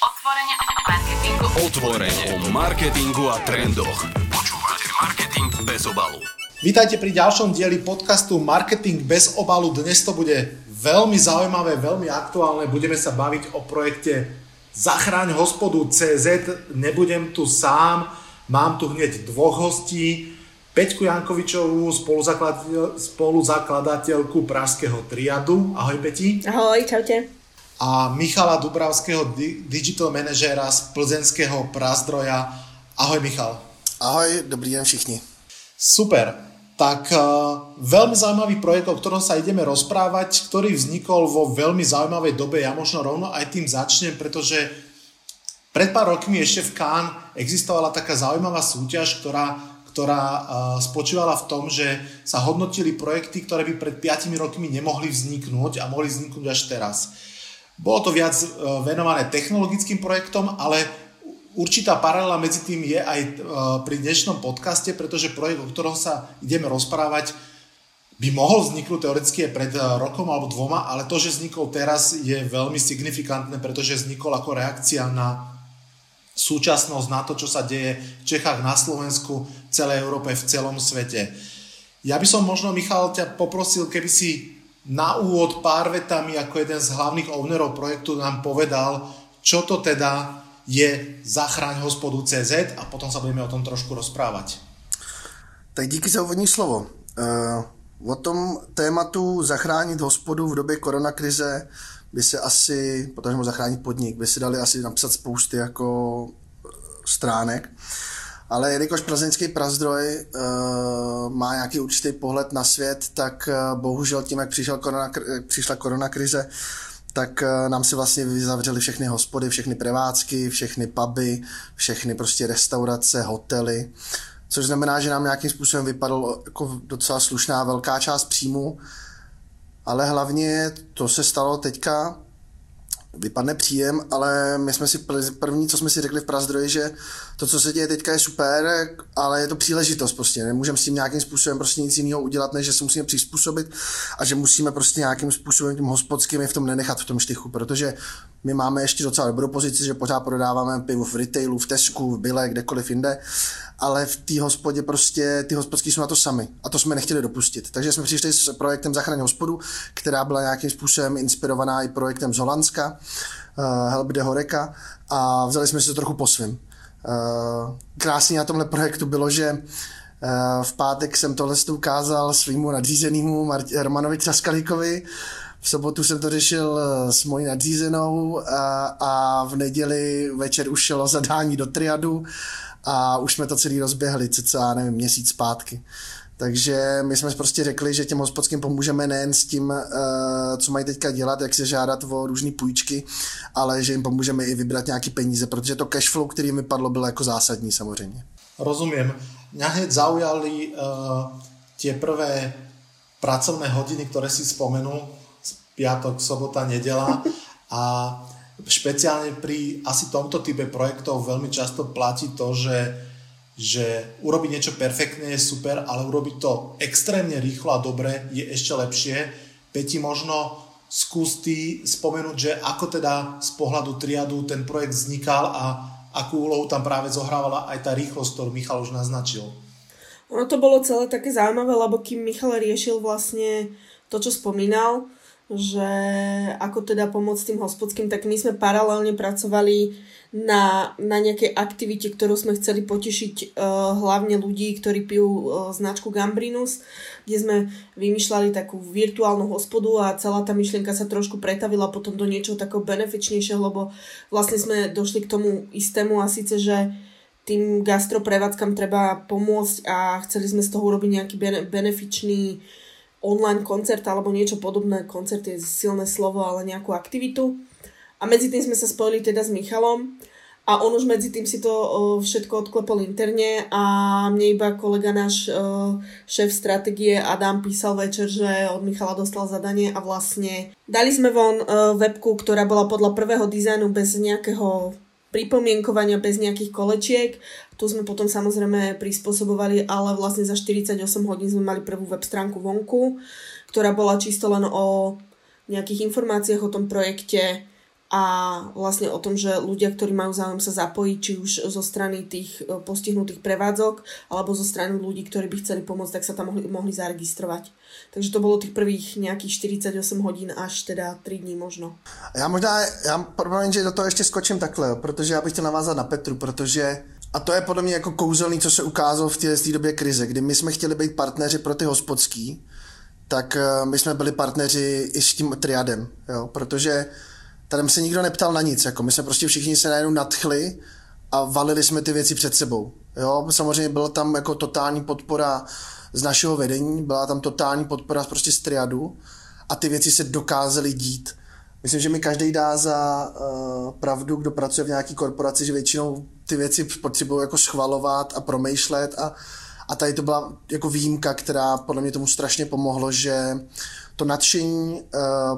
Otvorenie o marketingu. Otvorenie o marketingu a trendoch. Počúvate Marketing bez obalu. Vítajte pri ďalšom dieli podcastu Marketing bez obalu. Dnes to bude veľmi zaujímavé, veľmi aktuálne. Budeme sa baviť o projekte Zachráň hospodu CZ. Nebudem tu sám, mám tu hneď dvoch hostí. Peťku Jankovičovú, spoluzakladateľku Pražského triadu. Ahoj Peti. Ahoj, čaute a Michala Dubravského, digital manažéra z plzenského Prazdroja. Ahoj Michal. Ahoj, dobrý den všichni. Super. Tak uh, veľmi zaujímavý projekt, o ktorom sa ideme rozprávať, ktorý vznikol vo veľmi zaujímavej dobe. Ja možno rovno aj tým začnem, pretože pred pár rokmi ešte v Cannes existovala taká zaujímavá súťaž, ktorá, ktorá uh, spočívala v tom, že sa hodnotili projekty, ktoré by pred 5 rokmi nemohli vzniknúť a mohli vzniknúť až teraz. Bolo to viac e, venované technologickým projektom, ale určitá paralela medzi tým je aj e, pri dnešnom podcaste, pretože projekt, o ktorom sa ideme rozprávať, by mohol vzniknúť teoreticky pred e, rokom alebo dvoma, ale to, že vznikol teraz, je veľmi signifikantné, pretože vznikol ako reakcia na súčasnosť, na to, čo sa deje v Čechách, na Slovensku, v celej Európe, v celom svete. Ja by som možno, Michal, ťa poprosil, keby si na úvod pár vetami ako jeden z hlavných ownerov projektu nám povedal, čo to teda je Zachráň hospodu CZ a potom sa budeme o tom trošku rozprávať. Tak díky za úvodní slovo. Uh, o tom tématu zachránit hospodu v době koronakrize by se asi, protože zachránit podnik, by se dali asi napsat spousty jako stránek. Uh, ale jelikož plzeňský prazdroj uh, má nějaký určitý pohled na svět, tak uh, bohužel tím, jak přišel korona, přišla koronakrize, tak uh, nám si vlastně zavřeli všechny hospody, všechny prevádzky, všechny puby, všechny prostě restaurace, hotely, což znamená, že nám nějakým způsobem vypadl jako docela slušná velká část příjmu, ale hlavně to se stalo teďka vypadne příjem, ale my jsme si první, co jsme si řekli v Prazdroji, že to, co se děje teďka je super, ale je to příležitost prostě. Nemůžeme s tím nějakým způsobem prostě nic jiného udělat, než že se musíme přizpůsobit a že musíme prostě nějakým způsobem tím hospodským v tom nenechat v tom štychu, protože my máme ještě docela dobrou pozici, že pořád prodáváme pivo v retailu, v Tesku, v Bile, kdekoliv jinde, ale v té hospodě prostě ty hospodský jsou na to sami a to jsme nechtěli dopustit. Takže jsme přišli s projektem Zachraň hospodu, která byla nějakým způsobem inspirovaná i projektem z Holandska, uh, Helby de Horeka a vzali jsme si to trochu po svým. Uh, krásně na tomhle projektu bylo, že uh, v pátek jsem tohle ukázal svýmu nadřízenému Romanovi Třaskalíkovi, v sobotu jsem to řešil s mojí nadřízenou a, a v neděli večer už šelo zadání do triadu a už jsme to celý rozběhli cca, nevím, měsíc zpátky. Takže my jsme prostě řekli, že těm hospodským pomůžeme nejen s tím, eh, co mají teďka dělat, jak se žádat o různé půjčky, ale že jim pomůžeme i vybrat nějaký peníze, protože to cash flow, který mi padlo, bylo jako zásadní samozřejmě. Rozumím. Mňa hneď zaujali uh, tie prvé pracovné hodiny, ktoré si spomenul, piatok, sobota, nedela a špeciálne pri asi tomto type projektov veľmi často platí to, že, že urobiť niečo perfektne je super, ale urobiť to extrémne rýchlo a dobre je ešte lepšie. Peti, možno skús ty spomenúť, že ako teda z pohľadu triadu ten projekt vznikal a akú úlohu tam práve zohrávala aj tá rýchlosť, ktorú Michal už naznačil. Ono to bolo celé také zaujímavé, lebo kým Michal riešil vlastne to, čo spomínal, že ako teda pomôcť tým hospodským, tak my sme paralelne pracovali na, na nejakej aktivite, ktorú sme chceli potešiť uh, hlavne ľudí, ktorí pijú uh, značku Gambrinus, kde sme vymýšľali takú virtuálnu hospodu a celá tá myšlienka sa trošku pretavila potom do niečoho takého benefičnejšieho, lebo vlastne sme došli k tomu istému a síce, že tým gastroprevádzkam treba pomôcť a chceli sme z toho urobiť nejaký bene, benefičný online koncert alebo niečo podobné. Koncert je silné slovo, ale nejakú aktivitu. A medzi tým sme sa spojili teda s Michalom a on už medzi tým si to všetko odklepol interne a mne iba kolega náš šéf stratégie Adam písal večer, že od Michala dostal zadanie a vlastne dali sme von webku, ktorá bola podľa prvého dizajnu bez nejakého pripomienkovania bez nejakých kolečiek. Tu sme potom samozrejme prispôsobovali, ale vlastne za 48 hodín sme mali prvú web stránku vonku, ktorá bola čisto len o nejakých informáciách o tom projekte a vlastne o tom, že ľudia, ktorí majú záujem sa zapojiť, či už zo strany tých e, postihnutých prevádzok, alebo zo strany ľudí, ktorí by chceli pomôcť, tak sa tam mohli, mohli zaregistrovať. Takže to bolo tých prvých nejakých 48 hodín až teda 3 dní možno. Já možná, já problém, že do toho ještě skočím takhle, protože já bych chtěl navázat na Petru, protože a to je podle mě jako kouzelný, co se ukázalo v té době krize, kdy my jsme chtěli být partneři pro ty hospodský, tak eh, my jsme byli partneři i s tím triadem, jo, protože Tady se nikdo neptal na nic, jako my jsme prostě všichni se najednou nadchli a valili jsme ty věci před sebou. Jo, samozřejmě byla tam jako totální podpora z našeho vedení, byla tam totální podpora prostě z triadu a ty věci se dokázaly dít. Myslím, že mi každý dá za uh, pravdu, kdo pracuje v nějaké korporaci, že většinou ty věci potřebují jako schvalovat a promýšlet a, a tady to byla jako výjimka, která podle mě tomu strašně pomohlo, že to nadšení uh,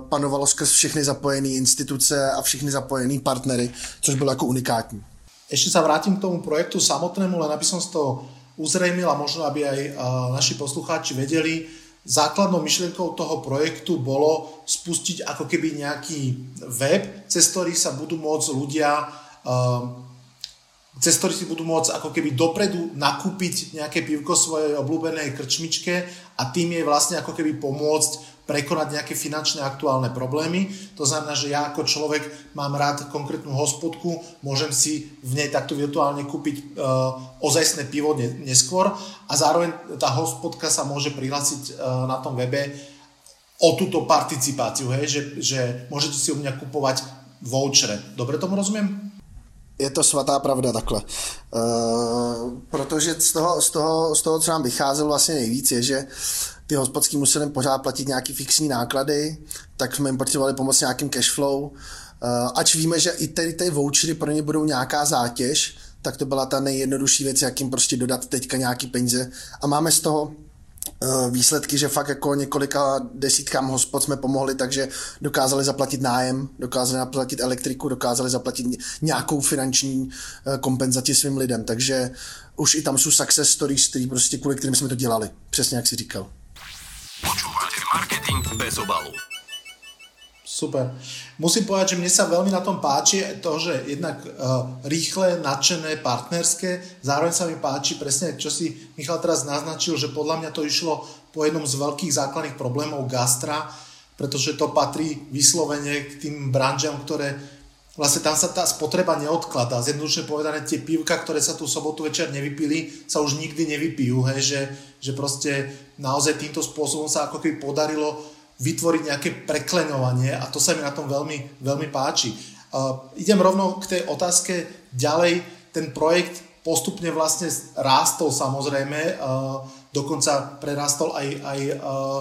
panovalo skrz všechny zapojené instituce a všechny zapojené partnery, což bylo jako unikátní. Ešte sa vrátim k tomu projektu samotnému, len aby som toho uzrejmil a možno aby aj uh, naši poslucháči vedeli. Základnou myšlienkou toho projektu bolo spustiť ako keby nejaký web, cez ktorý sa budú môcť ľudia uh, cez ktorý si budú môcť ako keby dopredu nakúpiť nejaké pivko svojej obľúbenej krčmičke a tým je vlastne ako keby pomôcť prekonať nejaké finančné aktuálne problémy. To znamená, že ja ako človek mám rád konkrétnu hospodku, môžem si v nej takto virtuálne kúpiť uh, ozajstné pivo ne, neskôr a zároveň tá hospodka sa môže prihlásiť uh, na tom webe o túto participáciu, hej, že, že môžete si u mňa kupovať vouchere. Dobre tomu rozumiem? Je to svatá pravda takhle. Uh, protože z toho, z, toho, z toho, co nám vycházelo vlastně nejvíc, je, že ty hospodský museli pořád platit nějaký fixní náklady, tak jsme jim potřebovali pomoct nějakým cashflow. Uh, ač víme, že i tady ty vouchery pro ně budou nějaká zátěž, tak to byla ta nejjednodušší věc, jak jim prostě dodat teďka nějaký peníze. A máme z toho Eh, výsledky, že fakt jako několika desítkám hospod jsme pomohli, takže dokázali zaplatit nájem, dokázali zaplatit elektriku, dokázali zaplatit nějakou finanční eh, kompenzaci svým lidem, takže už i tam jsou success stories, který prostě kvůli kterým jsme to dělali, přesně jak si říkal. Počúvate marketing bez obalu. Super. Musím povedať, že mne sa veľmi na tom páči to, že jednak uh, rýchle, nadšené, partnerské, zároveň sa mi páči presne, čo si Michal teraz naznačil, že podľa mňa to išlo po jednom z veľkých základných problémov gastra, pretože to patrí vyslovene k tým branžiam, ktoré vlastne tam sa tá spotreba neodkladá. Zjednodušene povedané, tie pivka, ktoré sa tu sobotu večer nevypili, sa už nikdy nevypijú, hej, že, že proste naozaj týmto spôsobom sa ako keby podarilo vytvoriť nejaké prekleňovanie a to sa mi na tom veľmi, veľmi páči. Uh, idem rovno k tej otázke ďalej. Ten projekt postupne vlastne rástol samozrejme, uh, dokonca prerastol aj, aj uh,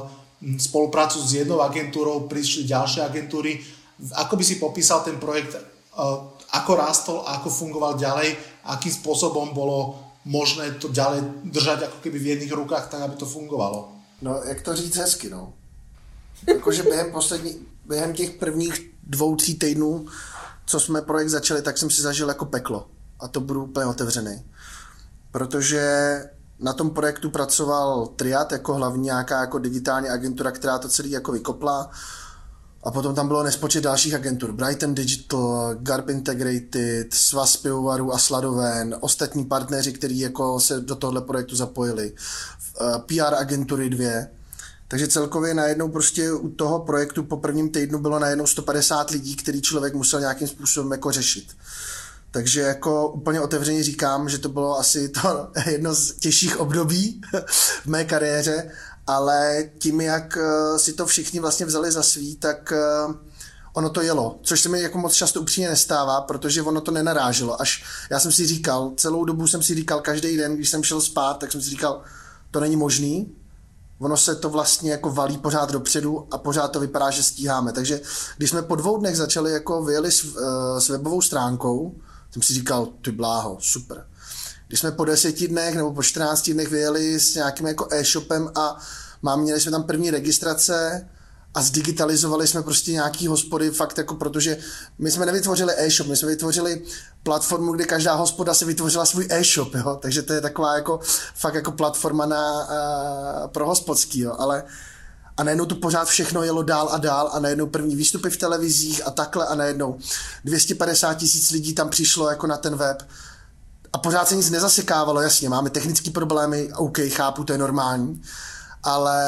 spoluprácu s jednou agentúrou, prišli ďalšie agentúry. Ako by si popísal ten projekt, uh, ako rástol, ako fungoval ďalej, akým spôsobom bolo možné to ďalej držať ako keby v jedných rukách, tak aby to fungovalo? No, jak to říct hezky, no. Jakože během poslední, během těch prvních dvou, tří týdnů, co jsme projekt začali, tak jsem si zažil jako peklo. A to budu úplně otevřený. Protože na tom projektu pracoval Triad jako hlavní nějaká jako digitální agentura, která to celý jako vykopla. A potom tam bylo nespočet dalších agentur. Brighton Digital, Garb Integrated, Svaz pivovarů a sladoven, ostatní partneři, kteří jako se do tohle projektu zapojili. Eh, PR agentury dvě. Takže celkově najednou prostě u toho projektu po prvním týdnu bylo najednou 150 lidí, který člověk musel nějakým způsobem jako řešit. Takže jako úplně otevřeně říkám, že to bylo asi to jedno z těžších období v mé kariéře, ale tím, jak eh, si to všichni vlastně vzali za svý, tak eh, ono to jelo, což se mi jako moc často upřímně nestává, protože ono to nenaráželo. Až já jsem si říkal, celou dobu jsem si říkal každý den, když jsem šel spát, tak jsem si říkal, to není možný, ono se to vlastně jako valí pořád dopředu a pořád to vypadá, že stíháme. Takže když jsme po dvou dnech začali jako vyjeli s, uh, s webovou stránkou, jsem si říkal, ty bláho, super. Když jsme po deseti dnech nebo po 14 dnech vyjeli s nějakým jako e-shopem a mám, měli jsme tam první registrace, a zdigitalizovali jsme prostě nějaký hospody fakt jako protože my jsme nevytvořili e-shop, my jsme vytvořili platformu, kde každá hospoda si vytvořila svůj e-shop, jo? takže to je taková jako fakt jako platforma na, uh, pro hospodský, jo? ale a najednou to pořád všechno jelo dál a dál a najednou první výstupy v televizích a takhle a najednou 250 tisíc lidí tam přišlo jako na ten web a pořád se nic nezasekávalo, jasně, máme technické problémy, OK, chápu, to je normální, ale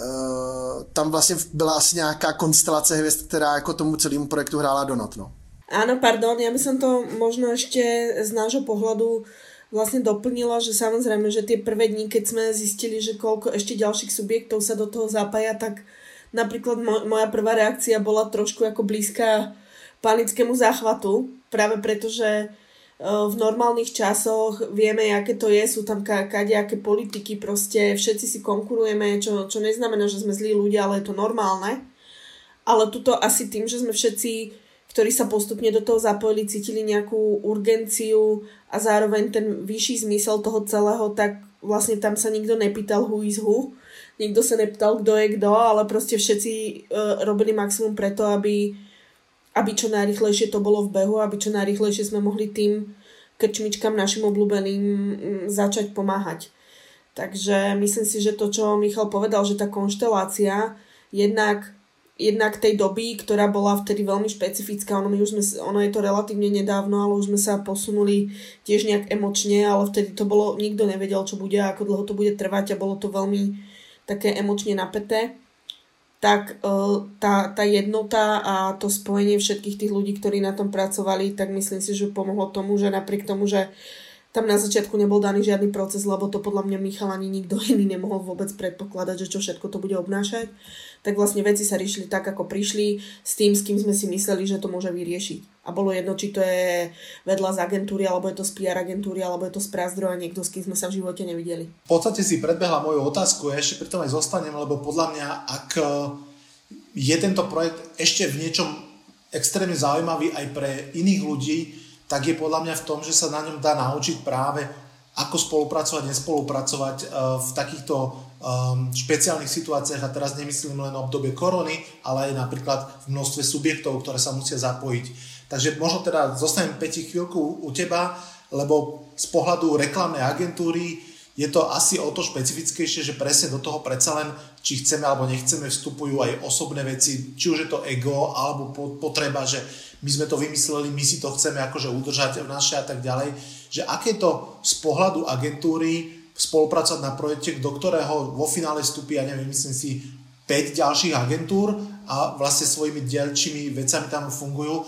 uh, tam vlastně byla asi nějaká konstelace hvězd, která jako tomu celému projektu hrála do not, no. Áno, pardon, ja by som to možno ešte z nášho pohľadu vlastne doplnila, že samozrejme, že tie prvé dni, keď sme zistili, že koľko ešte ďalších subjektov sa do toho zapája, tak napríklad moja prvá reakcia bola trošku ako blízka panickému záchvatu, práve preto, že v normálnych časoch vieme, aké to je, sú tam kadejaké politiky, proste všetci si konkurujeme, čo, čo neznamená, že sme zlí ľudia, ale je to normálne. Ale tuto asi tým, že sme všetci ktorí sa postupne do toho zapojili, cítili nejakú urgenciu a zároveň ten vyšší zmysel toho celého, tak vlastne tam sa nikto nepýtal who is who, nikto sa nepýtal, kto je kto, ale proste všetci uh, robili maximum preto, aby, aby čo najrychlejšie to bolo v behu, aby čo najrychlejšie sme mohli tým krčmičkám našim obľúbeným um, začať pomáhať. Takže myslím si, že to, čo Michal povedal, že tá konštelácia jednak jednak tej doby, ktorá bola vtedy veľmi špecifická, ono, my už sme, ono je to relatívne nedávno, ale už sme sa posunuli tiež nejak emočne, ale vtedy to bolo, nikto nevedel, čo bude, ako dlho to bude trvať a bolo to veľmi také emočne napäté tak e, tá, tá jednota a to spojenie všetkých tých ľudí, ktorí na tom pracovali, tak myslím si, že pomohlo tomu, že napriek tomu, že tam na začiatku nebol daný žiadny proces, lebo to podľa mňa Michal ani nikto iný nemohol vôbec predpokladať, že čo všetko to bude obnášať, tak vlastne veci sa riešili tak, ako prišli s tým, s kým sme si mysleli, že to môže vyriešiť. A bolo jedno, či to je vedľa z agentúry, alebo je to z PR agentúry, alebo je to z prázdroja niekto, s kým sme sa v živote nevideli. V podstate si predbehla moju otázku, ešte pri tom aj zostanem, lebo podľa mňa, ak je tento projekt ešte v niečom extrémne zaujímavý aj pre iných ľudí, tak je podľa mňa v tom, že sa na ňom dá naučiť práve ako spolupracovať, nespolupracovať e, v takýchto um, špeciálnych situáciách a teraz nemyslím len o obdobie korony, ale aj napríklad v množstve subjektov, ktoré sa musia zapojiť. Takže možno teda zostanem Peti chvíľku u teba, lebo z pohľadu reklamnej agentúry je to asi o to špecifickejšie, že presne do toho predsa len, či chceme alebo nechceme, vstupujú aj osobné veci, či už je to ego alebo potreba, že my sme to vymysleli, my si to chceme akože udržať v naše a tak ďalej, že aké to z pohľadu agentúry spolupracovať na projekte, do ktorého vo finále vstupí, ja neviem, myslím si, 5 ďalších agentúr a vlastne svojimi dielčími vecami tam fungujú.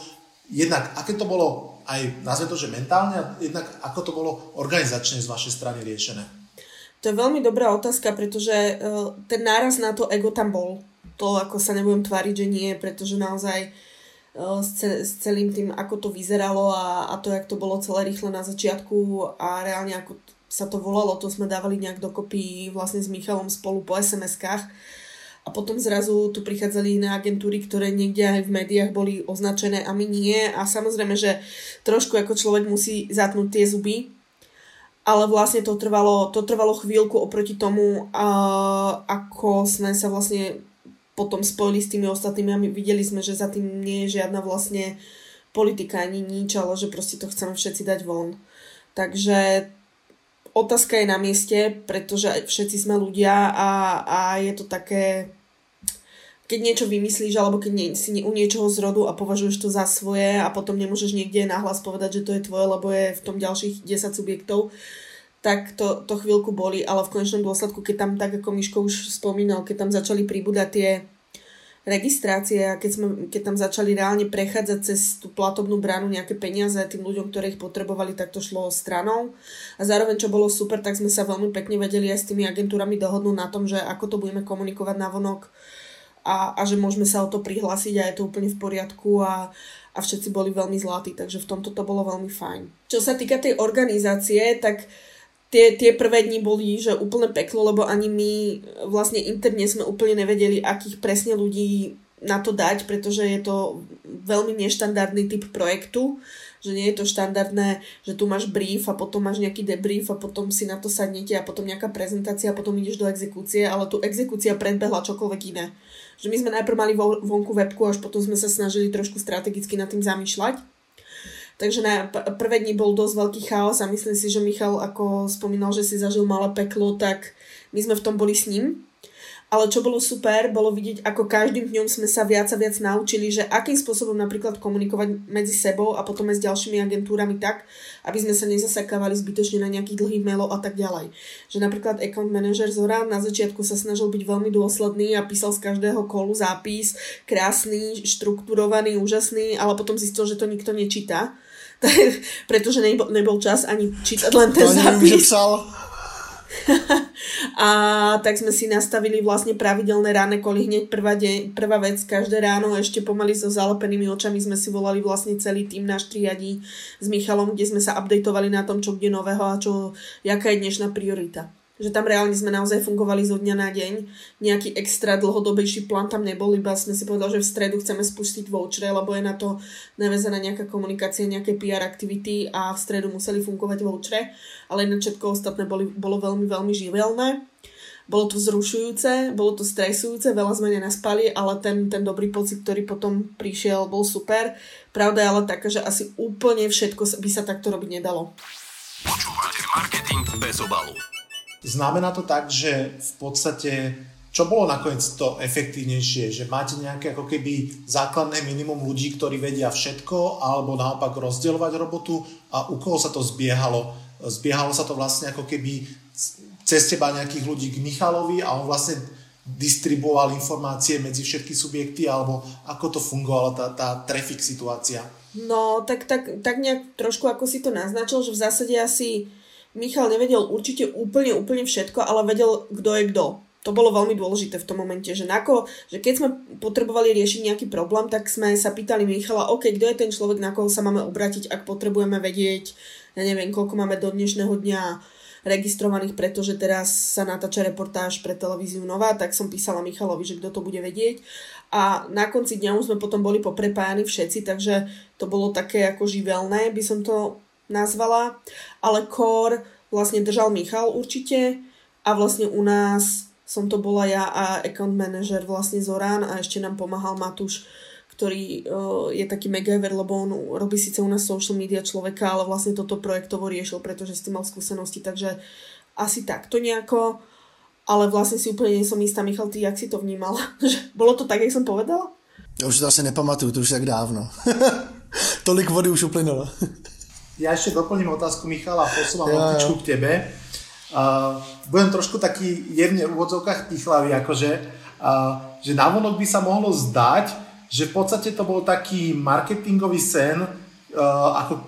Jednak, aké to bolo aj, nazve to, že mentálne, a jednak ako to bolo organizačne z vašej strany riešené? To je veľmi dobrá otázka, pretože uh, ten náraz na to ego tam bol. To ako sa nebudem tváriť, že nie, pretože naozaj ce- s celým tým, ako to vyzeralo a, a to, jak to bolo celé rýchle na začiatku a reálne ako sa to volalo, to sme dávali nejak dokopy vlastne s Michalom spolu po SMS-kách. A potom zrazu tu prichádzali iné agentúry, ktoré niekde aj v médiách boli označené a my nie. A samozrejme, že trošku ako človek musí zatnúť tie zuby, ale vlastne to trvalo, to trvalo chvíľku oproti tomu, a, ako sme sa vlastne potom spojili s tými ostatnými a my videli sme, že za tým nie je žiadna vlastne politika ani nič, ale že proste to chceme všetci dať von. Takže otázka je na mieste, pretože všetci sme ľudia a, a je to také keď niečo vymyslíš alebo keď nie, si u niečoho zrodu a považuješ to za svoje a potom nemôžeš niekde nahlas povedať, že to je tvoje, lebo je v tom ďalších 10 subjektov, tak to, to chvíľku boli, ale v konečnom dôsledku, keď tam, tak ako Miško už spomínal, keď tam začali pribúdať tie registrácie a keď, sme, keď tam začali reálne prechádzať cez tú platobnú bránu nejaké peniaze tým ľuďom, ktorí ich potrebovali, tak to šlo stranou. A zároveň, čo bolo super, tak sme sa veľmi pekne vedeli aj s tými agentúrami dohodnúť na tom, že ako to budeme komunikovať na vonok, a, a že môžeme sa o to prihlásiť a je to úplne v poriadku a, a všetci boli veľmi zlatí, takže v tomto to bolo veľmi fajn. Čo sa týka tej organizácie, tak tie, tie prvé dni boli, že úplne peklo, lebo ani my vlastne interne sme úplne nevedeli, akých presne ľudí na to dať, pretože je to veľmi neštandardný typ projektu, že nie je to štandardné, že tu máš brief a potom máš nejaký debrief a potom si na to sadnete a potom nejaká prezentácia a potom ideš do exekúcie, ale tu exekúcia predbehla čokoľvek iné že my sme najprv mali vonku webku, až potom sme sa snažili trošku strategicky nad tým zamýšľať. Takže na prvé dni bol dosť veľký chaos a myslím si, že Michal, ako spomínal, že si zažil malé peklo, tak my sme v tom boli s ním. ale čo bolo super, bolo vidieť, ako každým dňom sme sa viac a viac naučili, že akým spôsobom napríklad komunikovať medzi sebou a potom aj s ďalšími agentúrami tak, aby sme sa nezasakávali zbytočne na nejakých dlhých mailov a tak ďalej. Že napríklad account manager Zoran na začiatku sa snažil byť veľmi dôsledný a písal z každého kolu zápis, krásny, štrukturovaný, úžasný, ale potom zistil, že to nikto nečíta pretože nebol, nebol čas ani čítať len ten to zápis. Neviem, a tak sme si nastavili vlastne pravidelné ráne koli hneď prvá, deň, prvá vec každé ráno ešte pomaly so zalepenými očami sme si volali vlastne celý tým náš triadí s Michalom, kde sme sa updateovali na tom, čo bude nového a čo, jaká je dnešná priorita že tam reálne sme naozaj fungovali zo dňa na deň. Nejaký extra dlhodobejší plán tam nebol, iba sme si povedali, že v stredu chceme spustiť vouchere, lebo je na to navezená nejaká komunikácia, nejaké PR aktivity a v stredu museli fungovať vouchere, ale iné všetko ostatné boli, bolo veľmi, veľmi živelné. Bolo to vzrušujúce, bolo to stresujúce, veľa sme nenaspali, ale ten, ten dobrý pocit, ktorý potom prišiel, bol super. Pravda je ale taká, že asi úplne všetko by sa takto robiť nedalo. Počúvate marketing bez obalu. Znamená to tak, že v podstate čo bolo nakoniec to efektívnejšie? Že máte nejaké ako keby základné minimum ľudí, ktorí vedia všetko, alebo naopak rozdielovať robotu a u koho sa to zbiehalo? Zbiehalo sa to vlastne ako keby cez teba nejakých ľudí k Michalovi a on vlastne distribuoval informácie medzi všetky subjekty, alebo ako to fungovala tá, tá traffic situácia? No, tak, tak, tak nejak trošku ako si to naznačil, že v zásade asi Michal nevedel určite úplne, úplne všetko, ale vedel, kto je kto. To bolo veľmi dôležité v tom momente, že, nako, že keď sme potrebovali riešiť nejaký problém, tak sme sa pýtali Michala, OK, kto je ten človek, na koho sa máme obratiť, ak potrebujeme vedieť, ja neviem, koľko máme do dnešného dňa registrovaných, pretože teraz sa natáča reportáž pre televíziu Nová, tak som písala Michalovi, že kto to bude vedieť. A na konci dňa už sme potom boli poprepájani všetci, takže to bolo také ako živelné, by som to nazvala, ale core vlastne držal Michal určite a vlastne u nás som to bola ja a account manager vlastne Zoran a ešte nám pomáhal Matúš, ktorý uh, je taký megaver, lebo on robí síce u nás social media človeka, ale vlastne toto projektovo riešil, pretože s tým mal skúsenosti, takže asi takto nejako, ale vlastne si úplne nie som istá, Michal, ty jak si to vnímal? Bolo to tak, jak som povedala? Už to asi nepamatuju, to už tak dávno. Tolik vody už uplynulo. Ja ešte doplním otázku Michala a posúvam ja, k tebe. Uh, budem trošku taký jemne v úvodzovkách pichlavý, akože, uh, že návonok by sa mohlo zdať, že v podstate to bol taký marketingový sen, uh, ako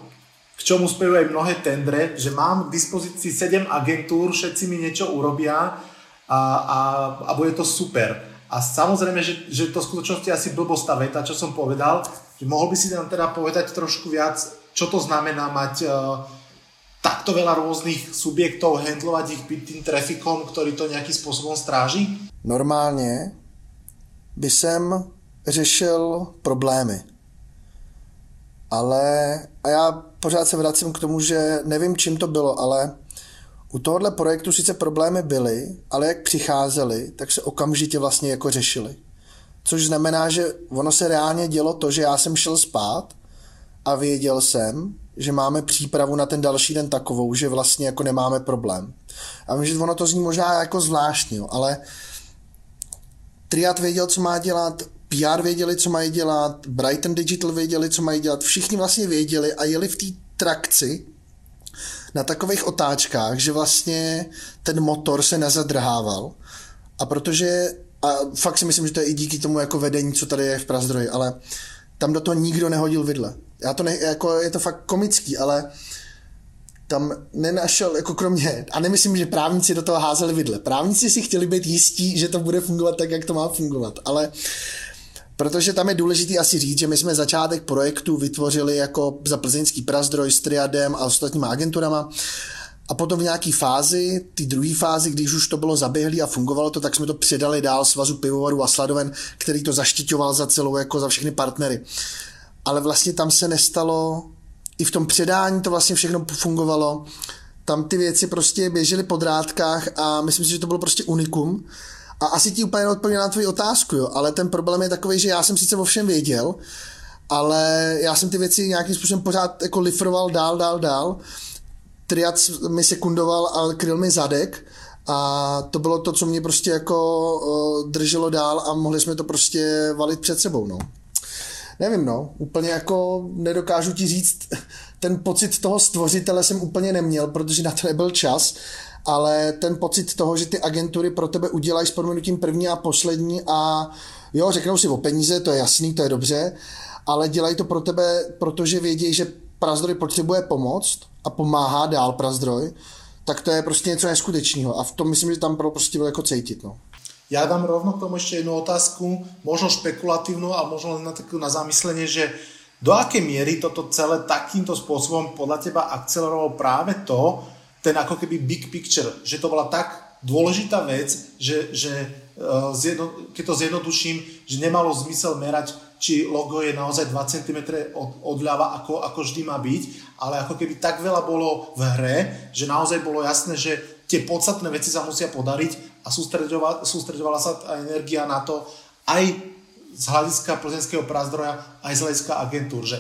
k čomu spejú aj mnohé tendre, že mám k dispozícii 7 agentúr, všetci mi niečo urobia a, a, a bude to super. A samozrejme, že, že to v skutočnosti asi blbosť tá veta, čo som povedal, že mohol by si nám teda povedať trošku viac čo to znamená mať uh, takto veľa rôznych subjektov, handlovať ich tým trafikom, ktorý to nejakým spôsobom stráží? Normálně by jsem řešil problémy. Ale, a já pořád se vracím k tomu, že nevím, čím to bylo, ale u tohohle projektu sice problémy byly, ale jak přicházely, tak se okamžitě vlastně jako řešili. Což znamená, že ono se reálně dělo to, že já jsem šel spát a věděl jsem, že máme přípravu na ten další den takovou, že vlastně jako nemáme problém. A vím, že ono to zní možná jako zvláštní, ale Triad věděl, co má dělat, PR věděli, co mají dělat, Brighton Digital věděli, co mají dělat, všichni vlastně věděli a jeli v té trakci na takových otáčkách, že vlastně ten motor se nezadrhával. A protože, a fakt si myslím, že to je i díky tomu jako vedení, co tady je v Prazdroji, ale tam do toho nikdo nehodil vidle. Já to ne, jako je to fakt komický, ale tam nenašel, jako kromě, a nemyslím, že právníci do toho házeli vidle. Právníci si chtěli být jistí, že to bude fungovat tak, jak to má fungovat, ale protože tam je důležité asi říct, že my jsme začátek projektu vytvořili jako za plzeňský prazdroj s Triadem a ostatníma agenturama a potom v nějaké fázi, ty druhé fázi, když už to bylo zaběhlé a fungovalo to, tak jsme to předali dál svazu pivovaru a sladoven, který to zaštiťoval za celou, jako za všechny partnery. Ale vlastně tam se nestalo, i v tom předání to vlastně všechno fungovalo, tam ty věci prostě běžely po drátkách a myslím si, že to bylo prostě unikum. A asi ti úplně neodpověděl na tvoji otázku, jo, ale ten problém je takový, že já jsem sice o všem věděl, ale já jsem ty věci nějakým způsobem pořád jako lifroval dál, dál, dál Triac mi sekundoval a kryl mi zadek A to bylo to, co mě prostě jako uh, drželo dál a mohli jsme to prostě valit před sebou, no. Nevím, no, úplně jako nedokážu ti říct, ten pocit toho stvořitele jsem úplně neměl, protože na to nebyl čas, ale ten pocit toho, že ty agentury pro tebe udělají s podmenutím první a poslední a jo, řeknou si o peníze, to je jasný, to je dobře, ale dělají to pro tebe, protože vědí, že Prazdroj potřebuje pomoc a pomáhá dál Prazdroj, tak to je prostě něco neskutečného a v tom myslím, že tam prostě bylo jako cítit, no. Ja dám rovno k tomu ešte jednu otázku, možno špekulatívnu a možno len na, takú, na zamyslenie, že do akej miery toto celé takýmto spôsobom podľa teba akcelerovalo práve to, ten ako keby big picture, že to bola tak dôležitá vec, že, že uh, zjedno, keď to zjednoduším, že nemalo zmysel merať, či logo je naozaj 2 cm od, ako, ako vždy má byť, ale ako keby tak veľa bolo v hre, že naozaj bolo jasné, že tie podstatné veci sa musia podariť a sústreďovala, sústreďovala sa tá energia na to aj z hľadiska plzeňského prázdroja, aj z hľadiska agentúr, že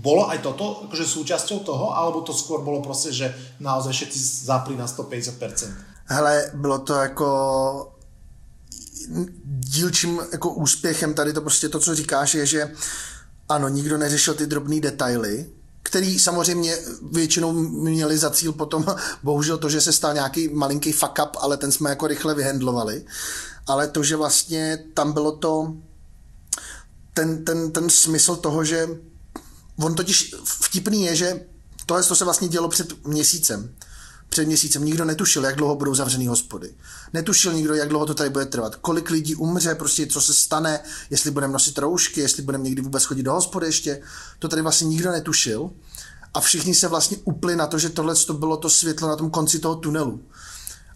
bolo aj toto akože súčasťou toho, alebo to skôr bolo proste, že naozaj všetci zapli na 150%? Hele, bylo to jako dílčím jako úspěchem tady to prostě to, co říkáš, je, že ano, nikdo neřešil ty drobné detaily, který samozřejmě většinou měli za cíl potom, bohužel to, že se stal nějaký malinký fuck up, ale ten jsme jako rychle vyhendlovali. Ale to, že vlastně tam bylo to, ten, ten, ten smysl toho, že on totiž vtipný je, že tohle to se vlastně dělo před měsícem před měsícem. Nikdo netušil, jak dlouho budou zavřený hospody. Netušil nikdo, jak dlouho to tady bude trvat. Kolik lidí umře, prostě co se stane, jestli budeme nosit roušky, jestli budeme někdy vůbec chodit do hospody ještě. To tady vlastně nikdo netušil. A všichni se vlastně upli na to, že tohle to bylo to světlo na tom konci toho tunelu.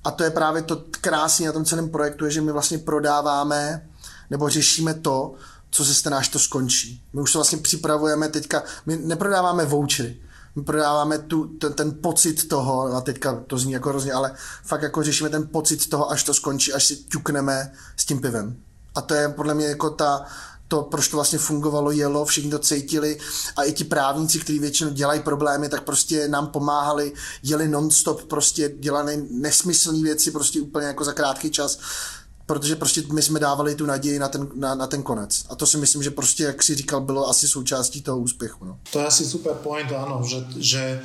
A to je právě to krásné na tom celém projektu, je, že my vlastně prodáváme nebo řešíme to, co se stane, až to skončí. My už to vlastně připravujeme teďka, my neprodáváme vouchery, prodáváme tu, ten, ten pocit toho, a teďka to zní jako hrozně, ale fakt jako řešíme ten pocit toho, až to skončí, až si ťukneme s tím pivem. A to je podle mě jako ta, to, proč to vlastně fungovalo, jelo, všichni to cítili a i ti právníci, kteří většinou dělají problémy, tak prostě nám pomáhali, jeli non-stop, prostě dělali nesmyslné věci prostě úplně jako za krátký čas protože prostě my jsme dávali tu naději na ten, na, na ten konec. A to si myslím, že prostě, jak si říkal, bylo asi součástí toho úspěchu. No. To je asi super point, áno, že, že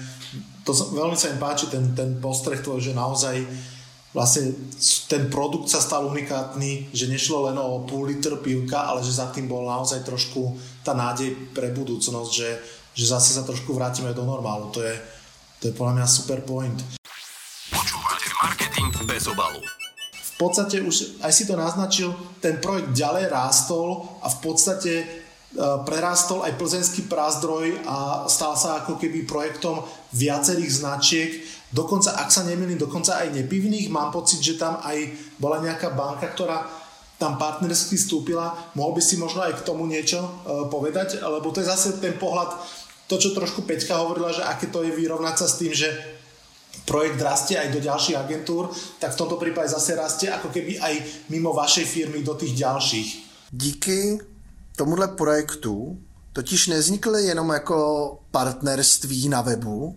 to veľmi sa mi páči, ten, ten postreh tvoj, že naozaj vlastne ten produkt sa stal unikátny, že nešlo len o půl litr pivka, ale že za tým bol naozaj trošku tá nádej pre budúcnosť, že, že zase sa trošku vrátime do normálu. To je, to je podľa mňa super point. Počúvate marketing bez obalu podstate už aj si to naznačil, ten projekt ďalej rástol a v podstate e, prerástol aj plzeňský prázdroj a stal sa ako keby projektom viacerých značiek, dokonca, ak sa nemýlim, dokonca aj nepivných. Mám pocit, že tam aj bola nejaká banka, ktorá tam partnersky vstúpila. Mohol by si možno aj k tomu niečo e, povedať? Lebo to je zase ten pohľad, to, čo trošku Peťka hovorila, že aké to je vyrovnať sa s tým, že projekt rastie aj do ďalších agentúr, tak v tomto prípade zase rastie ako keby aj mimo vašej firmy do tých ďalších. Díky tomuhle projektu totiž nevznikly jenom jako partnerství na webu,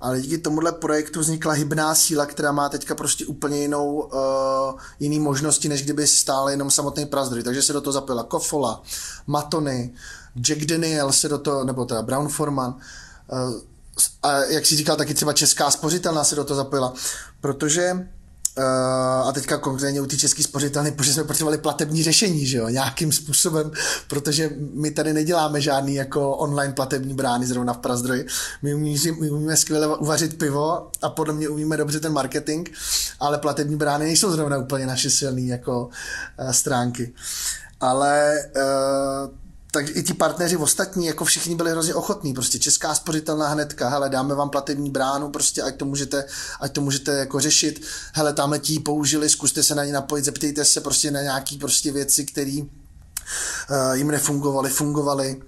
ale díky tomuhle projektu vznikla hybná síla, která má teďka prostě úplně jinou, uh, jiný možnosti, než kdyby stále jenom samotný prazdroj. Takže se do toho zapila Kofola, Matony, Jack Daniel se do toho, nebo teda Brown Forman, uh, a jak si říkal, taky třeba česká spořitelná se do toho zapojila, protože Uh, a teďka konkrétně u té české spořitelny, protože jsme potřebovali platební řešení, že jo, nějakým způsobem, protože my tady neděláme žádný jako online platební brány zrovna v Prazdroji. My umíme, my umíme skvěle uvařit pivo a podle mě umíme dobře ten marketing, ale platební brány nejsou zrovna úplně naše silné jako uh, stránky. Ale uh, tak i ti partneři ostatní, jako všichni byli hrozně ochotní, prostě česká spořitelná hnedka, hele, dáme vám platební bránu, prostě ať to můžete, ať to můžete jako řešit, hele, tamhle ti použili, zkuste se na ně napojit, zeptejte se prostě na nějaký prostě věci, které uh, jim nefungovaly, fungovaly,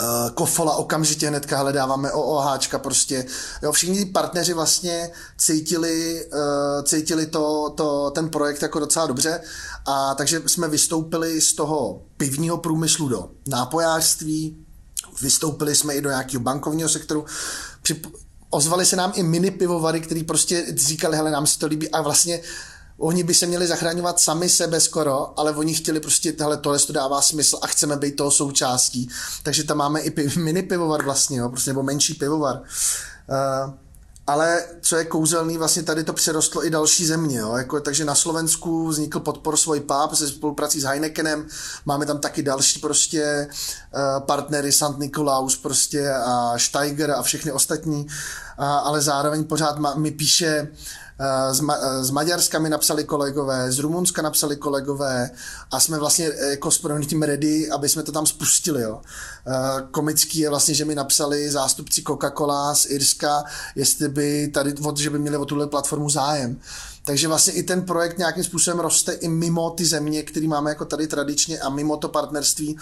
Uh, Kofola okamžitě hnedka hledáváme OOHčka prostě, jo, všichni ty partneři vlastně cítili, uh, cítili to, to, ten projekt jako docela dobře a takže jsme vystoupili z toho pivního průmyslu do nápojářství, vystoupili jsme i do nějakého bankovního sektoru, Při, ozvali se nám i mini pivovary, který prostě říkali, hele, nám se to líbí. A vlastně oni by se měli zachraňovat sami sebe skoro, ale oni chtěli prostě, hele, tohle to dává smysl a chceme být toho součástí. Takže tam máme i piv, mini pivovar vlastně, jo, prostě, nebo menší pivovar. Uh, ale co je kouzelný, vlastně tady to přerostlo i další země, jo? Jako, takže na Slovensku vznikl podpor svůj pub se spoluprací s Heinekenem, máme tam taky další prostě uh, partnery, Sant Nikolaus prostě a Steiger a všechny ostatní, uh, ale zároveň pořád ma, mi píše z, Ma- z Maďarska mi napsali kolegové, z Rumunska napsali kolegové a jsme vlastně jako s tím ready, aby jsme to tam spustili. Jo. Komický je vlastně, že mi napsali zástupci Coca-Cola z Irska, jestli by tady, že by měli o tuhle platformu zájem. Takže vlastně i ten projekt nějakým způsobem roste i mimo ty země, které máme jako tady tradičně a mimo to partnerství,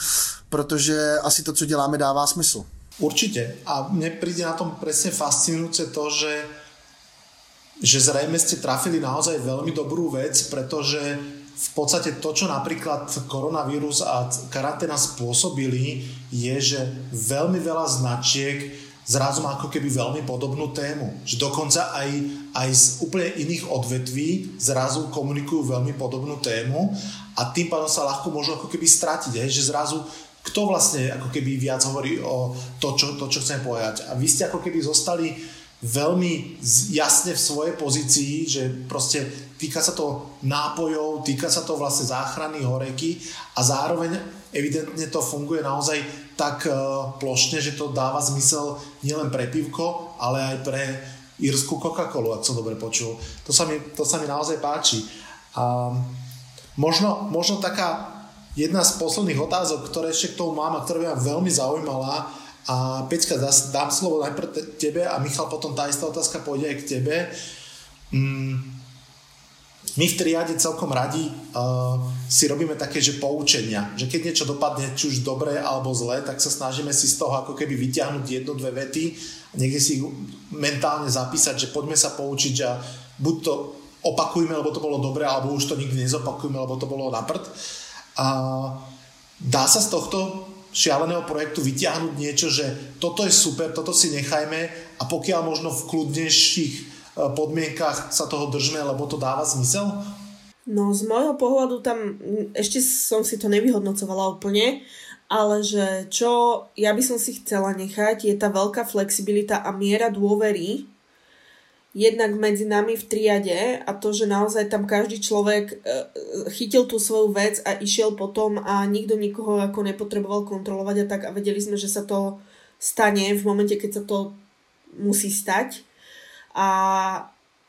protože asi to, co děláme, dává smysl. Určite. A mne príde na tom presne fascinujúce to, že že zrejme ste trafili naozaj veľmi dobrú vec, pretože v podstate to, čo napríklad koronavírus a karanténa spôsobili, je, že veľmi veľa značiek zrazu má ako keby veľmi podobnú tému. Že dokonca aj, aj z úplne iných odvetví zrazu komunikujú veľmi podobnú tému a tým pádom sa ľahko môžu ako keby stratiť. Hej? Že zrazu kto vlastne ako keby viac hovorí o to, čo, to, čo chcem povedať. A vy ste ako keby zostali veľmi jasne v svojej pozícii, že proste týka sa to nápojov, týka sa to vlastne záchrany horeky a zároveň evidentne to funguje naozaj tak e, plošne, že to dáva zmysel nielen pre pivko, ale aj pre írsku Coca-Colu, ak som dobre počul. To sa mi, to sa mi naozaj páči. A možno, možno taká jedna z posledných otázok, ktoré ešte k tomu mám a ktorá by ma veľmi zaujímala, a Peťka, dám slovo najprv tebe a Michal, potom tá istá otázka pôjde aj k tebe. Mm, my v triade celkom radi uh, si robíme také, že poučenia, že keď niečo dopadne či už dobre alebo zle, tak sa snažíme si z toho ako keby vyťahnuť jednu, dve vety niekde si mentálne zapísať, že poďme sa poučiť a buď to opakujme, lebo to bolo dobre, alebo už to nikdy nezopakujme, lebo to bolo na prd. A dá sa z tohto šialeného projektu vyťahnuť niečo, že toto je super, toto si nechajme a pokiaľ možno v kľudnejších e, podmienkach sa toho držme, lebo to dáva zmysel? No z môjho pohľadu tam ešte som si to nevyhodnocovala úplne, ale že čo ja by som si chcela nechať je tá veľká flexibilita a miera dôvery jednak medzi nami v triade a to, že naozaj tam každý človek e, chytil tú svoju vec a išiel potom a nikto nikoho ako nepotreboval kontrolovať a tak a vedeli sme, že sa to stane v momente, keď sa to musí stať. A,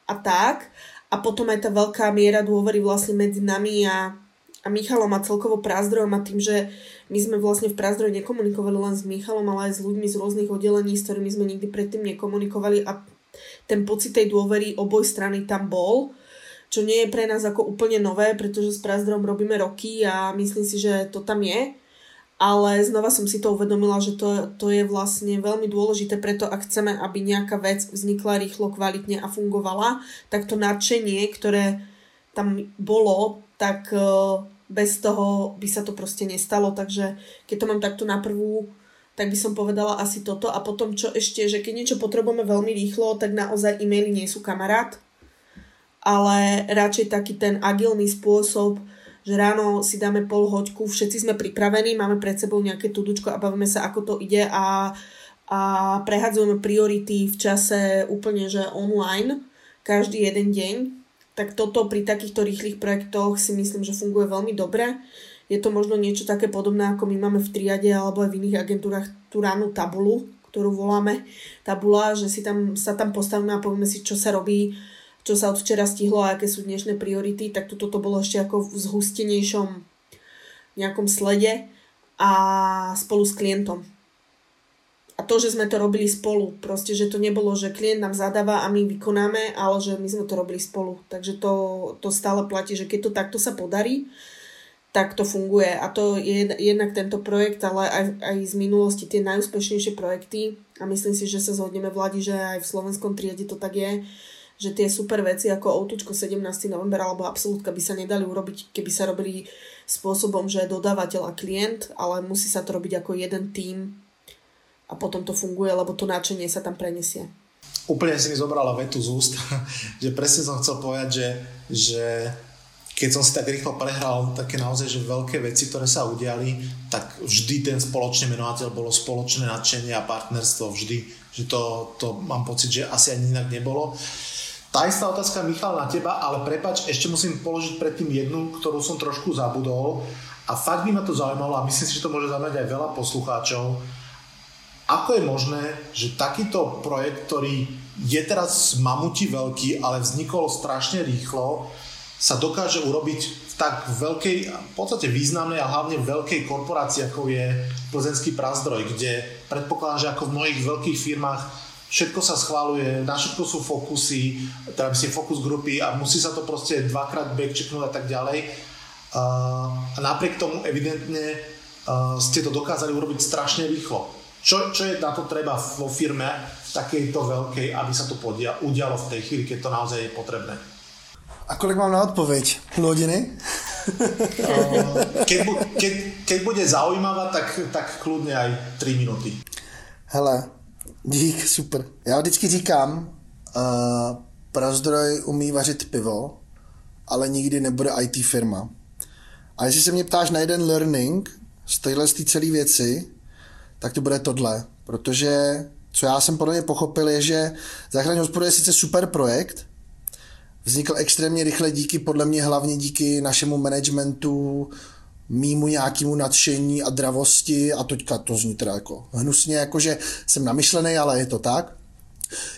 a tak. A potom aj tá veľká miera dôvery vlastne medzi nami a, a Michalom a celkovo Prázdrojom a tým, že my sme vlastne v Prázdroji nekomunikovali len s Michalom, ale aj s ľuďmi z rôznych oddelení, s ktorými sme nikdy predtým nekomunikovali a ten pocit tej dôvery oboj strany tam bol, čo nie je pre nás ako úplne nové, pretože s Prazdrom robíme roky a myslím si, že to tam je. Ale znova som si to uvedomila, že to, to je vlastne veľmi dôležité preto, ak chceme, aby nejaká vec vznikla rýchlo, kvalitne a fungovala, tak to nadšenie, ktoré tam bolo, tak eh, bez toho by sa to proste nestalo. Takže keď to mám takto na prvú tak by som povedala asi toto. A potom čo ešte, že keď niečo potrebujeme veľmi rýchlo, tak naozaj e-maily nie sú kamarát, ale radšej taký ten agilný spôsob, že ráno si dáme pol hoďku, všetci sme pripravení, máme pred sebou nejaké tudučko a bavíme sa, ako to ide a, a prehadzujeme priority v čase úplne, že online, každý jeden deň. Tak toto pri takýchto rýchlych projektoch si myslím, že funguje veľmi dobre je to možno niečo také podobné, ako my máme v triade alebo aj v iných agentúrach tú ránu tabulu, ktorú voláme tabula, že si tam, sa tam postavíme a povieme si, čo sa robí, čo sa od včera stihlo a aké sú dnešné priority, tak toto to bolo ešte ako v zhustenejšom nejakom slede a spolu s klientom. A to, že sme to robili spolu, proste, že to nebolo, že klient nám zadáva a my vykonáme, ale že my sme to robili spolu. Takže to, to stále platí, že keď to takto sa podarí, tak to funguje. A to je jednak tento projekt, ale aj, aj z minulosti tie najúspešnejšie projekty. A myslím si, že sa zhodneme vládi, že aj v slovenskom triede to tak je, že tie super veci ako Outučko 17. november alebo Absolútka by sa nedali urobiť, keby sa robili spôsobom, že dodávateľ a klient, ale musí sa to robiť ako jeden tím a potom to funguje, lebo to náčenie sa tam prenesie. úplne si mi zobrala vetu z úst, že presne som chcel povedať, že, že keď som si tak rýchlo prehral také naozaj, že veľké veci, ktoré sa udiali, tak vždy ten spoločný menovateľ bolo spoločné nadšenie a partnerstvo vždy, že to, to mám pocit, že asi ani inak nebolo. Tá istá otázka, Michal, na teba, ale prepač, ešte musím položiť predtým jednu, ktorú som trošku zabudol a fakt by ma to zaujímalo a myslím si, že to môže zaujímať aj veľa poslucháčov. Ako je možné, že takýto projekt, ktorý je teraz mamuti veľký, ale vznikol strašne rýchlo, sa dokáže urobiť v tak veľkej, v podstate významnej a hlavne veľkej korporácii, ako je Plzeňský prazdroj, kde predpokladám, že ako v mnohých veľkých firmách všetko sa schváluje, na všetko sú fokusy, teda si fokus grupy a musí sa to proste dvakrát backchecknúť a tak ďalej. A napriek tomu evidentne ste to dokázali urobiť strašne rýchlo. Čo, čo je na to treba vo firme takejto veľkej, aby sa to udialo v tej chvíli, keď to naozaj je potrebné? A kolik mám na odpoveď? Hodiny? keď, bu, keď, keď bude zaujímavá, tak, tak kľudne aj 3 minúty. Hele, dík, super. Já vždycky říkám, uh, Prazdroj umí vařit pivo, ale nikdy nebude IT firma. A jestli se mě ptáš na jeden learning z téhle z celé věci, tak to bude tohle. Protože co já jsem podle mě pochopil je, že Záchranný hospodu je sice super projekt, vznikl extrémně rychle díky, podle mě hlavně díky našemu managementu, mýmu nějakému nadšení a dravosti a teďka to zní teda jako hnusně, jakože jsem namyšlený, ale je to tak.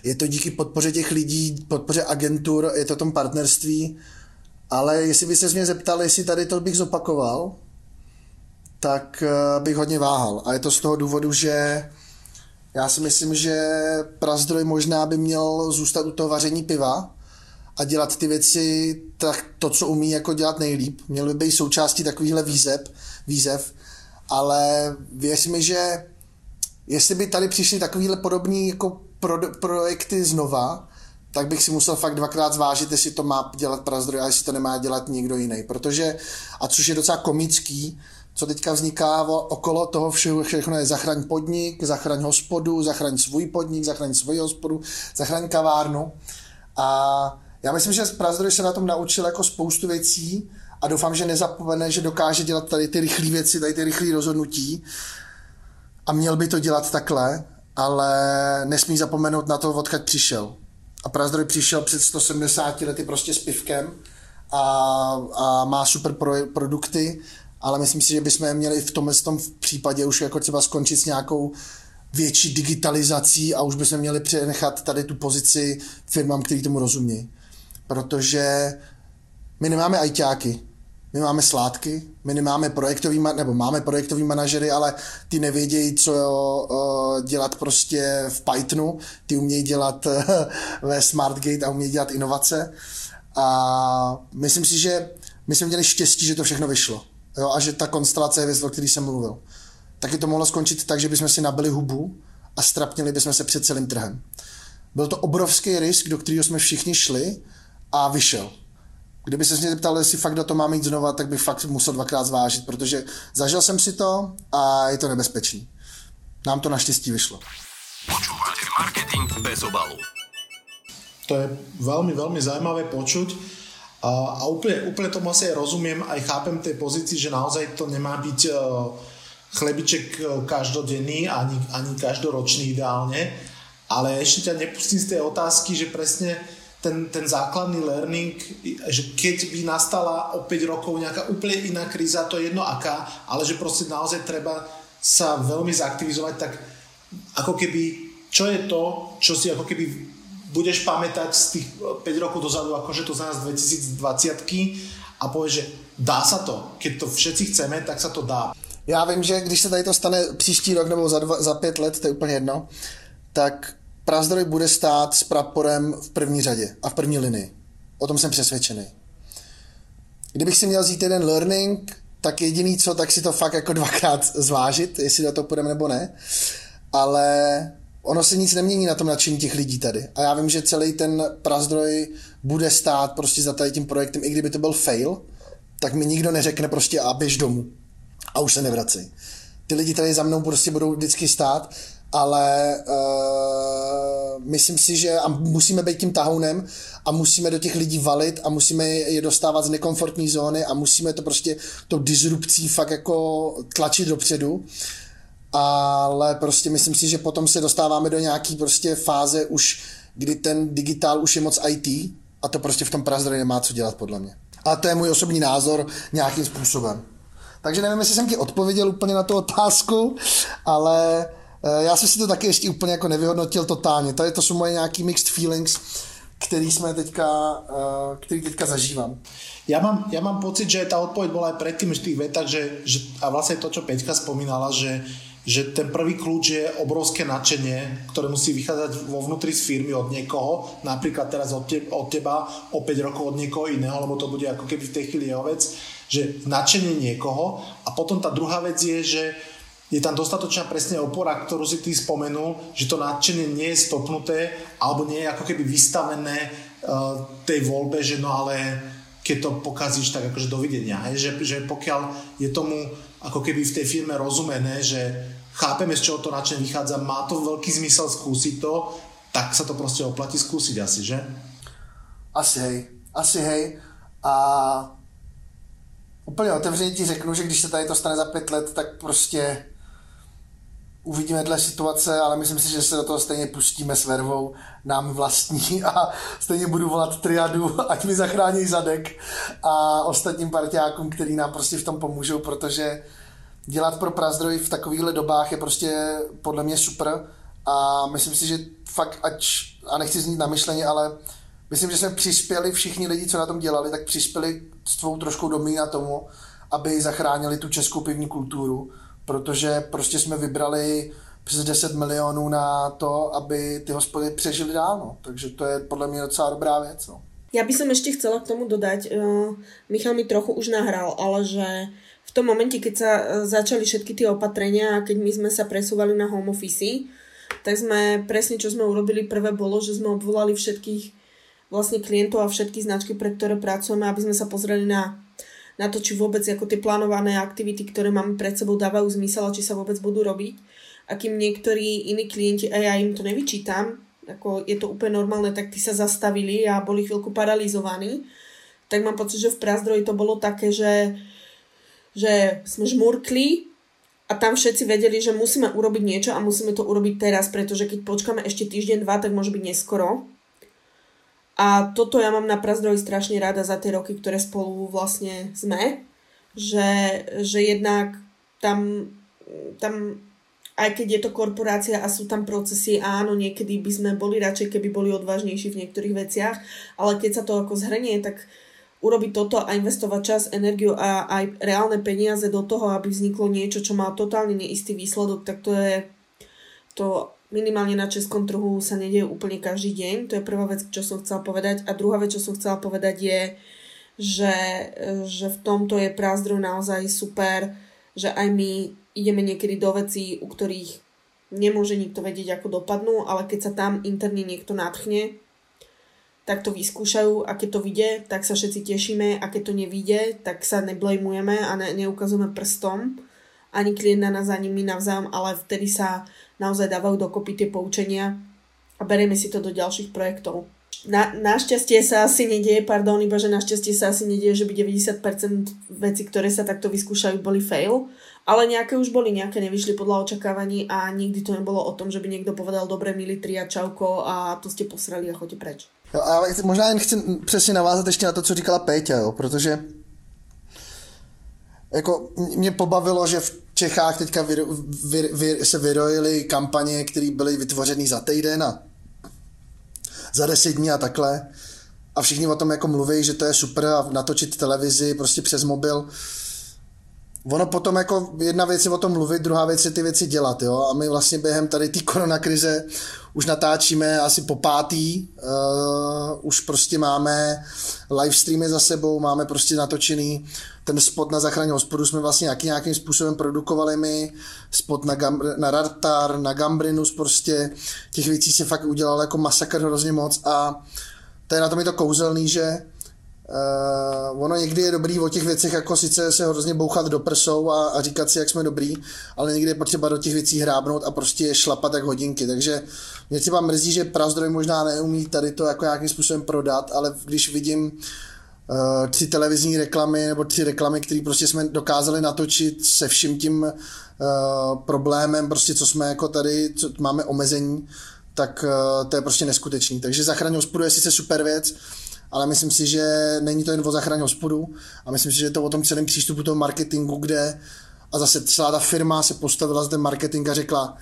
Je to díky podpoře těch lidí, podpoře agentur, je to tom partnerství, ale jestli by se mě zeptal, jestli tady to bych zopakoval, tak eh, bych hodně váhal. A je to z toho důvodu, že já si myslím, že Prazdroj možná by měl zůstat u toho vaření piva, a dělat ty věci tak to, co umí jako dělat nejlíp. Měl by být součástí takovýchhle výzev, výzev, ale věř mi, že jestli by tady přišly takovýhle podobný jako pro, projekty znova, tak bych si musel fakt dvakrát zvážit, jestli to má dělat Prazdroj a jestli to nemá dělat někdo jiný. Protože, a což je docela komický, co teďka vzniká okolo toho všeho, všechno je zachraň podnik, zachraň hospodu, zachraň svůj podnik, zachraň svoji hospodu, zachraň kavárnu. A já myslím, že Prazdroj se na tom naučil jako spoustu věcí a doufám, že nezapomene, že dokáže dělat tady ty rychlé věci, tady ty rychlé rozhodnutí a měl by to dělat takhle, ale nesmí zapomenout na to, odkud přišel. A Prazdroj přišel před 170 lety prostě s pivkem a, a má super pro, produkty, ale myslím si, že bychom měli v tomhle tom případě už jako třeba skončit s nějakou větší digitalizací a už bychom měli přenechat tady tu pozici firmám, který tomu rozumí protože my nemáme ajťáky, my máme sládky, my nemáme projektový, nebo máme projektový manažery, ale ty nevědějí, co uh, dělat prostě v Pythonu, ty umějí dělat uh, ve SmartGate a umějí dělat inovace. A myslím si, že my jsme měli štěstí, že to všechno vyšlo. Jo, a že ta konstelace věc, o který jsem mluvil. Taky to mohlo skončit tak, že bychom si nabili hubu a strapnili bychom se před celým trhem. Byl to obrovský risk, do kterého jsme všichni šli, a vyšel. Kdyby se mě zeptal, jestli fakt do to mám jít znova, tak bych fakt musel dvakrát zvážit, protože zažil jsem si to a je to nebezpečný. Nám to naštěstí vyšlo. Počúvate marketing bez obalu. To je veľmi, veľmi zaujímavé počuť. A, a úplne, úplne tomu asi aj rozumiem, aj chápem tej pozícii, že naozaj to nemá byť uh, chlebiček uh, každodenný, ani, ani každoročný ideálne. Ale ešte ťa nepustím z tej otázky, že presne ten, ten základný learning, že keď by nastala o 5 rokov nejaká úplne iná kríza, to je jedno aká, ale že proste naozaj treba sa veľmi zaktivizovať, tak ako keby, čo je to, čo si ako keby budeš pamätať z tých 5 rokov dozadu, akože to za nás 2020 a povieš, že dá sa to. Keď to všetci chceme, tak sa to dá. Já vím, že když se tady to stane příští rok nebo za, dva, za pět let, to je úplně jedno, tak Prazdroj bude stát s praporem v první řadě a v první linii. O tom jsem přesvědčený. Kdybych si měl vzít jeden learning, tak jediný co, tak si to fakt jako dvakrát zvážit, jestli do toho půjdeme nebo ne. Ale ono se nic nemění na tom nadšení těch lidí tady. A já vím, že celý ten prazdroj bude stát prostě za tady tím projektem, i kdyby to byl fail, tak mi nikdo neřekne prostě a běž domů. A už se nevracej. Ty lidi tady za mnou prostě budou vždycky stát ale uh, myslím si, že a musíme být tím tahounem a musíme do těch lidí valit a musíme je dostávat z nekomfortní zóny a musíme to prostě tou disrupcí fakt jako tlačit dopředu ale prostě myslím si, že potom se dostáváme do nějaký prostě fáze už, kdy ten digitál už je moc IT a to prostě v tom Prazdroji nemá co dělat podle mě. A to je můj osobní názor nějakým způsobem. Takže nevím, jestli jsem ti odpověděl úplně na tu otázku, ale já jsem si to taky ještě úplně jako nevyhodnotil totálně. Tady to jsou moje nějaký mixed feelings, který jsme teďka, eh, který teďka zažívám. Ja mám, ja mám pocit, že tá odpoveď bola aj predtým v tých vetách, že, že, a vlastne to, čo Peťka spomínala, že, že ten prvý kľúč je obrovské nadšenie, ktoré musí vychádzať vo vnútri z firmy od niekoho, napríklad teraz od, te, od teba, o 5 rokov od niekoho iného, lebo to bude ako keby v tej chvíli jeho vec, že nadšenie niekoho a potom tá druhá vec je, že je tam dostatočná presne opora, ktorú si ty spomenul, že to nadšenie nie je stopnuté alebo nie je ako keby vystavené uh, tej voľbe, že no ale keď to pokazíš, tak akože dovidenia. Hej? Že, že pokiaľ je tomu ako keby v tej firme rozumené, že chápeme, z čoho to nadšenie vychádza, má to veľký zmysel skúsiť to, tak sa to proste oplatí skúsiť asi, že? Asi hej, asi hej. A úplně otevřeně ti řeknu, že když se tady to stane za pět let, tak prostě uvidíme dle situace, ale myslím si, že se do toho stejně pustíme s vervou nám vlastní a stejně budu volat triadu, ať mi zachrání zadek a ostatním partiákům, který nám prostě v tom pomůžou, protože dělat pro Prazdroj v takovýchhle dobách je prostě podle mě super. A myslím si, že fakt ať, a nechci znít na myšlení, ale myslím, že jsme přispěli všichni lidi, co na tom dělali, tak přispěli s tvou troškou domí na tomu, aby zachránili tu českou pivní kulturu protože prostě jsme vybrali přes 10 milionů na to, aby ty hospody přežili dál. No. Takže to je podle mě docela dobrá věc. No. Ja by som ešte chcela k tomu dodať, uh, Michal mi trochu už nahral, ale že v tom momente, keď sa uh, začali všetky tie opatrenia a keď my sme sa presúvali na home office, tak sme presne čo sme urobili prvé bolo, že sme obvolali všetkých vlastne klientov a všetky značky, pre ktoré pracujeme, aby sme sa pozreli na na to, či vôbec ako tie plánované aktivity, ktoré máme pred sebou, dávajú zmysel a či sa vôbec budú robiť. A kým niektorí iní klienti, a ja im to nevyčítam, ako je to úplne normálne, tak tí sa zastavili a boli chvíľku paralizovaní, tak mám pocit, že v Prazdroji to bolo také, že, že sme žmurkli a tam všetci vedeli, že musíme urobiť niečo a musíme to urobiť teraz, pretože keď počkáme ešte týždeň, dva, tak môže byť neskoro. A toto ja mám na Prazdroji strašne rada za tie roky, ktoré spolu vlastne sme, že, že jednak tam, tam aj keď je to korporácia a sú tam procesy, áno, niekedy by sme boli radšej, keby boli odvážnejší v niektorých veciach, ale keď sa to ako zhrnie, tak urobiť toto a investovať čas, energiu a aj reálne peniaze do toho, aby vzniklo niečo, čo má totálne neistý výsledok, tak to je to minimálne na českom trhu sa nedieje úplne každý deň. To je prvá vec, čo som chcela povedať. A druhá vec, čo som chcela povedať je, že, že v tomto je prázdroj naozaj super, že aj my ideme niekedy do vecí, u ktorých nemôže nikto vedieť, ako dopadnú, ale keď sa tam interne niekto nadchne, tak to vyskúšajú a keď to vyjde, tak sa všetci tešíme a keď to nevyjde, tak sa neblejmujeme a ne, neukazujeme prstom ani klient na nás, ani my navzájom, ale vtedy sa naozaj dávajú dokopy tie poučenia a berieme si to do ďalších projektov. Na, našťastie sa asi nedieje, pardon, iba že našťastie sa asi nedieje, že by 90% vecí, ktoré sa takto vyskúšajú, boli fail, ale nejaké už boli, nejaké nevyšli podľa očakávaní a nikdy to nebolo o tom, že by niekto povedal dobre, milí tria, čauko a to ste posrali a chodte preč. Jo, ale možná jen chci přesně navázat ještě na to, co říkala Péťa, jo, protože jako mě pobavilo, že v Čechách teďka vy, vy, vy, se vyrojily kampaně, které byly vytvořeny za týden a za deset dní a takhle. A všichni o tom jako mluví, že to je super a natočit televizi prostě přes mobil. Ono potom jako jedna věc je o tom mluvit, druhá věc je ty věci dělat, jo. A my vlastně během tady té koronakrize už natáčíme asi po pátý, uh, už prostě máme live streamy za sebou, máme prostě natočený ten spot na zachraně hospodu jsme vlastně nějaký, nějakým způsobem produkovali my, spot na, Gambr, na Radtar, na Gambrinus prostě, těch věcí se fakt udělal jako masakr hrozně moc a to je na tom je to kouzelný, že Uh, ono někdy je dobrý o těch věcech jako sice se hrozně bouchat do prsou a, a říkat si, jak jsme dobrý, ale někdy je potřeba do těch věcí hrábnout a prostě šlapat jak hodinky. Takže mě třeba mrzí, že Prazdroj možná neumí tady to jako nějakým způsobem prodat, ale když vidím uh, tři televizní reklamy nebo tři reklamy, které prostě jsme dokázali natočit se vším tím uh, problémem, prostě co jsme jako tady, co máme omezení, tak uh, to je prostě neskutečný. Takže zachraň hospodu je sice super věc, ale myslím si, že není to jen o zachraně hospodu a myslím si, že je to o tom celém přístupu toho marketingu, kde a zase celá ta firma se postavila z ten marketing a řekla,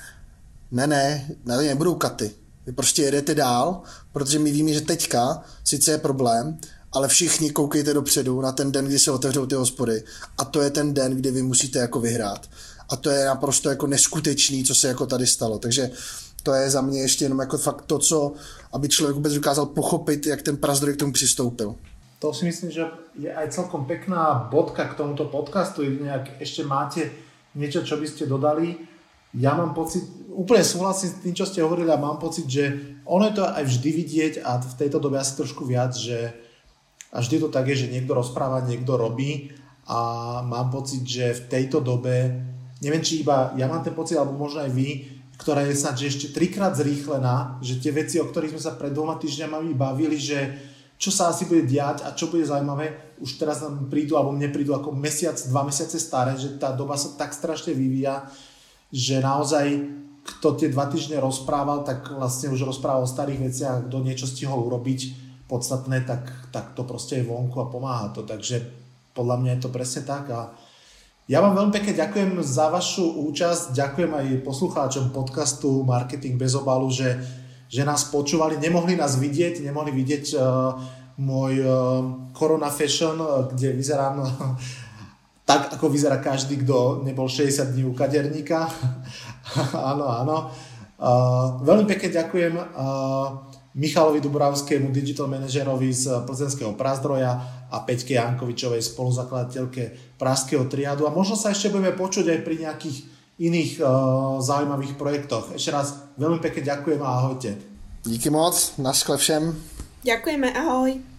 ne, ne, tady nebudou katy, vy prostě jedete dál, protože my víme, že teďka sice je problém, ale všichni koukejte dopředu na ten den, kdy se otevřou ty hospody a to je ten den, kdy vy musíte jako vyhrát. A to je naprosto jako neskutečný, co se jako tady stalo. Takže to je za mě ještě jenom jako fakt to, co, aby člověk vůbec dokázal pochopit, jak ten prazdroj k tomu přistoupil. To si myslím, že je aj celkom pekná bodka k tomuto podcastu. Nejak ešte máte niečo, čo by ste dodali. Ja mám pocit, úplne súhlasím s tým, čo ste hovorili a mám pocit, že ono je to aj vždy vidieť a v tejto dobe asi trošku viac, že a vždy to tak je, že niekto rozpráva, niekto robí a mám pocit, že v tejto dobe, neviem či iba ja mám ten pocit, alebo možno aj vy, ktorá je že ešte trikrát zrýchlená, že tie veci, o ktorých sme sa pred dvoma týždňami bavili, že čo sa asi bude diať a čo bude zaujímavé, už teraz nám prídu, alebo mne prídu ako mesiac, dva mesiace staré, že tá doba sa tak strašne vyvíja, že naozaj kto tie dva týždne rozprával, tak vlastne už rozprával o starých veciach, kto niečo stihol urobiť podstatné, tak, tak to proste je vonku a pomáha to. Takže podľa mňa je to presne tak a ja vám veľmi pekne ďakujem za vašu účasť, ďakujem aj poslucháčom podcastu Marketing bez obalu, že, že nás počúvali, nemohli nás vidieť, nemohli vidieť uh, môj uh, Corona Fashion, uh, kde vyzerám uh, tak, ako vyzerá každý, kto nebol 60 dní u kaderníka. áno, áno. Uh, veľmi pekne ďakujem. Uh, Michalovi Dubravskému, digital manažerovi z plzenského Prazdroja a Peťke Jankovičovej, spoluzakladateľke Pražského triádu. A možno sa ešte budeme počuť aj pri nejakých iných uh, zaujímavých projektoch. Ešte raz veľmi pekne ďakujem a ahojte. Díky moc, naschle všem. Ďakujeme, ahoj.